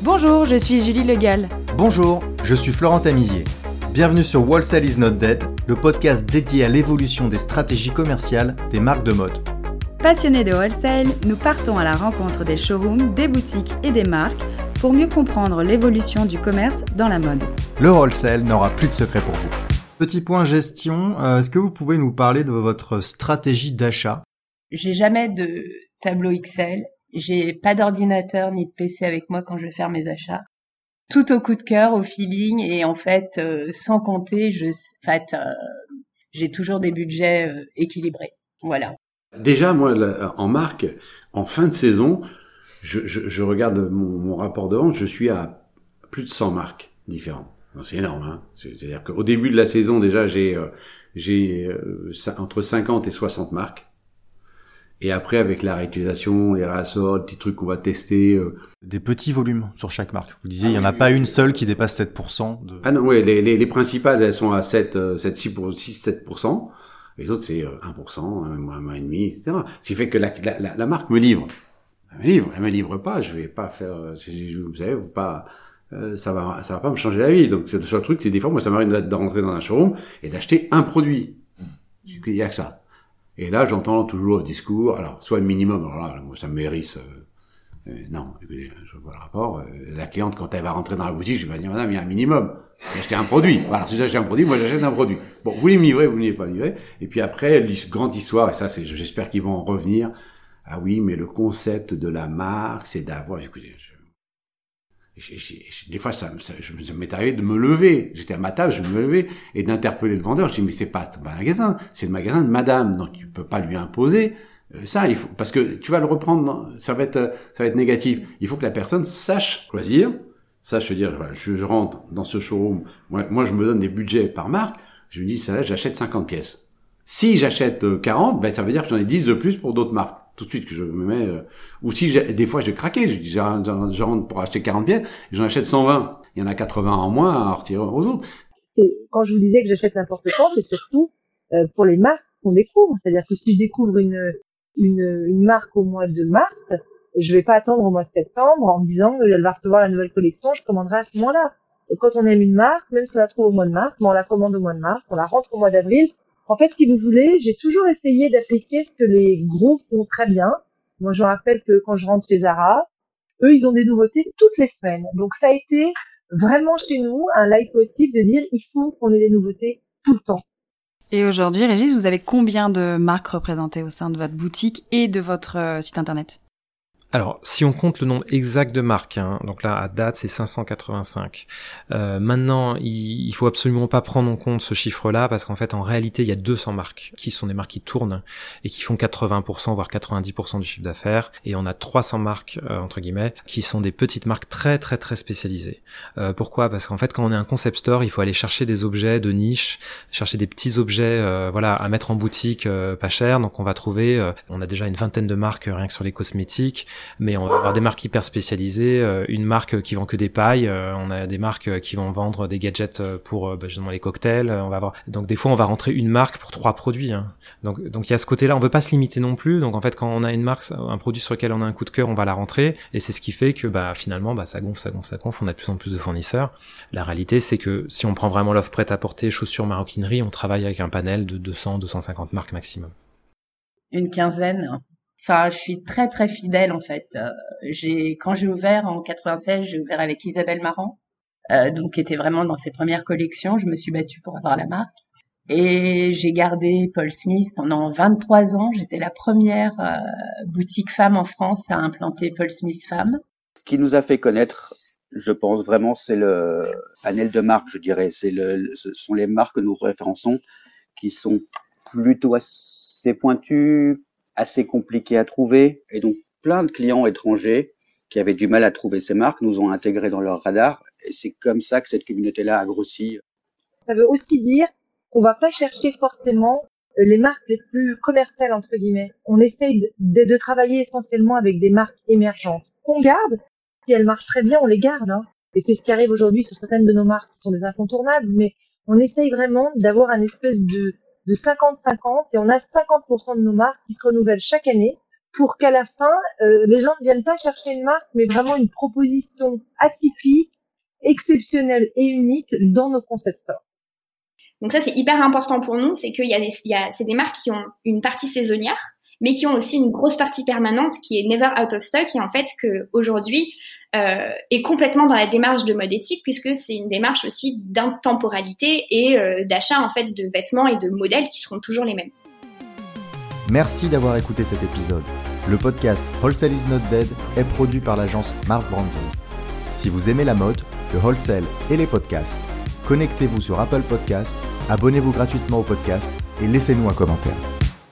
Bonjour, je suis Julie Legal. Bonjour, je suis Florent Tamizier. Bienvenue sur Wholesale is not dead, le podcast dédié à l'évolution des stratégies commerciales des marques de mode. Passionnés de wholesale, nous partons à la rencontre des showrooms, des boutiques et des marques pour mieux comprendre l'évolution du commerce dans la mode. Le wholesale n'aura plus de secret pour vous. Petit point gestion, euh, est-ce que vous pouvez nous parler de votre stratégie d'achat? J'ai jamais de tableau Excel, j'ai pas d'ordinateur ni de PC avec moi quand je vais faire mes achats. Tout au coup de cœur, au feeling et en fait, euh, sans compter, je, en fait, euh, j'ai toujours des budgets équilibrés. Voilà. Déjà, moi, en marque, en fin de saison, je, je, je regarde mon, mon, rapport de vente, je suis à plus de 100 marques différentes. C'est énorme. Hein C'est-à-dire qu'au début de la saison, déjà, j'ai euh, j'ai euh, entre 50 et 60 marques. Et après, avec la réutilisation, les réassorts, les petits trucs qu'on va tester. Euh... Des petits volumes sur chaque marque. Vous disiez, ah, il n'y en a pas une seule qui dépasse 7%. De... Ah non, ouais, les, les, les, principales, elles sont à 7, 7 6, 6 7%. Les autres, c'est 1%, 1,5%, etc. Ce qui fait que la, la, la marque me livre elle me livre, elle me livre pas, je vais pas faire, vous savez, pas, euh, ça va, ça va pas me changer la vie. Donc, le seul truc, c'est des fois, moi, ça m'arrive de rentrer dans un showroom et d'acheter un produit. Il y a que ça. Et là, j'entends toujours le discours, alors, soit le minimum, alors là, moi, ça me hérisse, euh, euh, non, je vois le rapport, la cliente, quand elle va rentrer dans la boutique, je vais dire, madame, il y a un minimum. Acheté un produit. Voilà, si j'achète un produit, moi, j'achète un produit. Bon, vous voulez me livrer, vous ne pas me livrer. Et puis après, grande histoire, et ça, c'est, j'espère qu'ils vont en revenir, ah oui, mais le concept de la marque, c'est d'avoir. Écoutez, je, des fois, ça, m'est arrivé de me lever. J'étais à ma table, je me levais et d'interpeller le vendeur. Je dis mais c'est pas un magasin, c'est le magasin de Madame, donc tu peux pas lui imposer euh, ça. Il faut parce que tu vas le reprendre, ça va être ça va être négatif. Il faut que la personne sache choisir, sache dire voilà, je, je, rentre dans ce showroom. Moi, moi, je me donne des budgets par marque. Je me dis ça là, j'achète 50 pièces. Si j'achète 40, euh, ben ça veut dire que j'en ai 10 de plus pour d'autres marques tout de suite que je me mets euh, ou si des fois j'ai craqué. Je, je, rentre pour acheter 40 pièces j'en achète 120 il y en a 80 en moins à retirer aux autres. Quand je vous disais que j'achète n'importe quand c'est surtout euh, pour les marques qu'on découvre. C'est-à-dire que si je découvre une, une une marque au mois de mars je vais pas attendre au mois de septembre en me disant elle va recevoir la nouvelle collection je commanderai à ce moment-là. Quand on aime une marque même si on la trouve au mois de mars on la commande au mois de mars on la rentre au mois d'avril en fait, si vous voulez, j'ai toujours essayé d'appliquer ce que les gros font très bien. Moi, je rappelle que quand je rentre chez Zara, eux, ils ont des nouveautés toutes les semaines. Donc, ça a été vraiment chez nous un leitmotiv de dire il faut qu'on ait des nouveautés tout le temps. Et aujourd'hui, Régis, vous avez combien de marques représentées au sein de votre boutique et de votre euh, site internet? Alors, si on compte le nombre exact de marques, hein, donc là à date c'est 585. Euh, maintenant, il, il faut absolument pas prendre en compte ce chiffre-là parce qu'en fait, en réalité, il y a 200 marques qui sont des marques qui tournent et qui font 80% voire 90% du chiffre d'affaires, et on a 300 marques euh, entre guillemets qui sont des petites marques très très très spécialisées. Euh, pourquoi? Parce qu'en fait, quand on est un concept store, il faut aller chercher des objets de niche, chercher des petits objets, euh, voilà, à mettre en boutique pas cher. Donc on va trouver, on a déjà une vingtaine de marques rien que sur les cosmétiques mais on va avoir des marques hyper spécialisées, euh, une marque qui vend que des pailles, euh, on a des marques qui vont vendre des gadgets pour bah, justement les cocktails, on va avoir donc des fois on va rentrer une marque pour trois produits. Hein. Donc donc il y a ce côté-là, on veut pas se limiter non plus. Donc en fait quand on a une marque, un produit sur lequel on a un coup de cœur, on va la rentrer et c'est ce qui fait que bah finalement bah ça gonfle, ça gonfle, ça gonfle, on a de plus en plus de fournisseurs. La réalité c'est que si on prend vraiment l'offre prête à porter chaussures maroquinerie, on travaille avec un panel de 200 250 marques maximum. Une quinzaine. Enfin, je suis très très fidèle en fait. Euh, j'ai quand j'ai ouvert en 96, j'ai ouvert avec Isabelle Marant, euh, donc qui était vraiment dans ses premières collections. Je me suis battue pour avoir la marque et j'ai gardé Paul Smith pendant 23 ans. J'étais la première euh, boutique femme en France à implanter Paul Smith femme. Ce qui nous a fait connaître, je pense vraiment, c'est le panel de marques, je dirais. C'est le, ce sont les marques que nous référençons qui sont plutôt assez pointues, assez compliqué à trouver. Et donc, plein de clients étrangers qui avaient du mal à trouver ces marques nous ont intégrés dans leur radar. Et c'est comme ça que cette communauté-là a grossi. Ça veut aussi dire qu'on va pas chercher forcément euh, les marques les plus commerciales, entre guillemets. On essaye de, de travailler essentiellement avec des marques émergentes qu'on garde. Si elles marchent très bien, on les garde. Hein. Et c'est ce qui arrive aujourd'hui sur certaines de nos marques qui sont des incontournables. Mais on essaye vraiment d'avoir un espèce de, de 50-50 et on a 50% de nos marques qui se renouvellent chaque année pour qu'à la fin, euh, les gens ne viennent pas chercher une marque, mais vraiment une proposition atypique, exceptionnelle et unique dans nos concept stores. Donc ça, c'est hyper important pour nous, c'est qu'il y a des, c'est des marques qui ont une partie saisonnière, mais qui ont aussi une grosse partie permanente qui est never out of stock et en fait que aujourd'hui euh, est complètement dans la démarche de mode éthique puisque c'est une démarche aussi d'intemporalité et euh, d'achat en fait de vêtements et de modèles qui seront toujours les mêmes. Merci d'avoir écouté cet épisode. Le podcast Wholesale is not dead est produit par l'agence Mars Branding. Si vous aimez la mode, le wholesale et les podcasts, connectez-vous sur Apple Podcast, abonnez-vous gratuitement au podcast et laissez-nous un commentaire.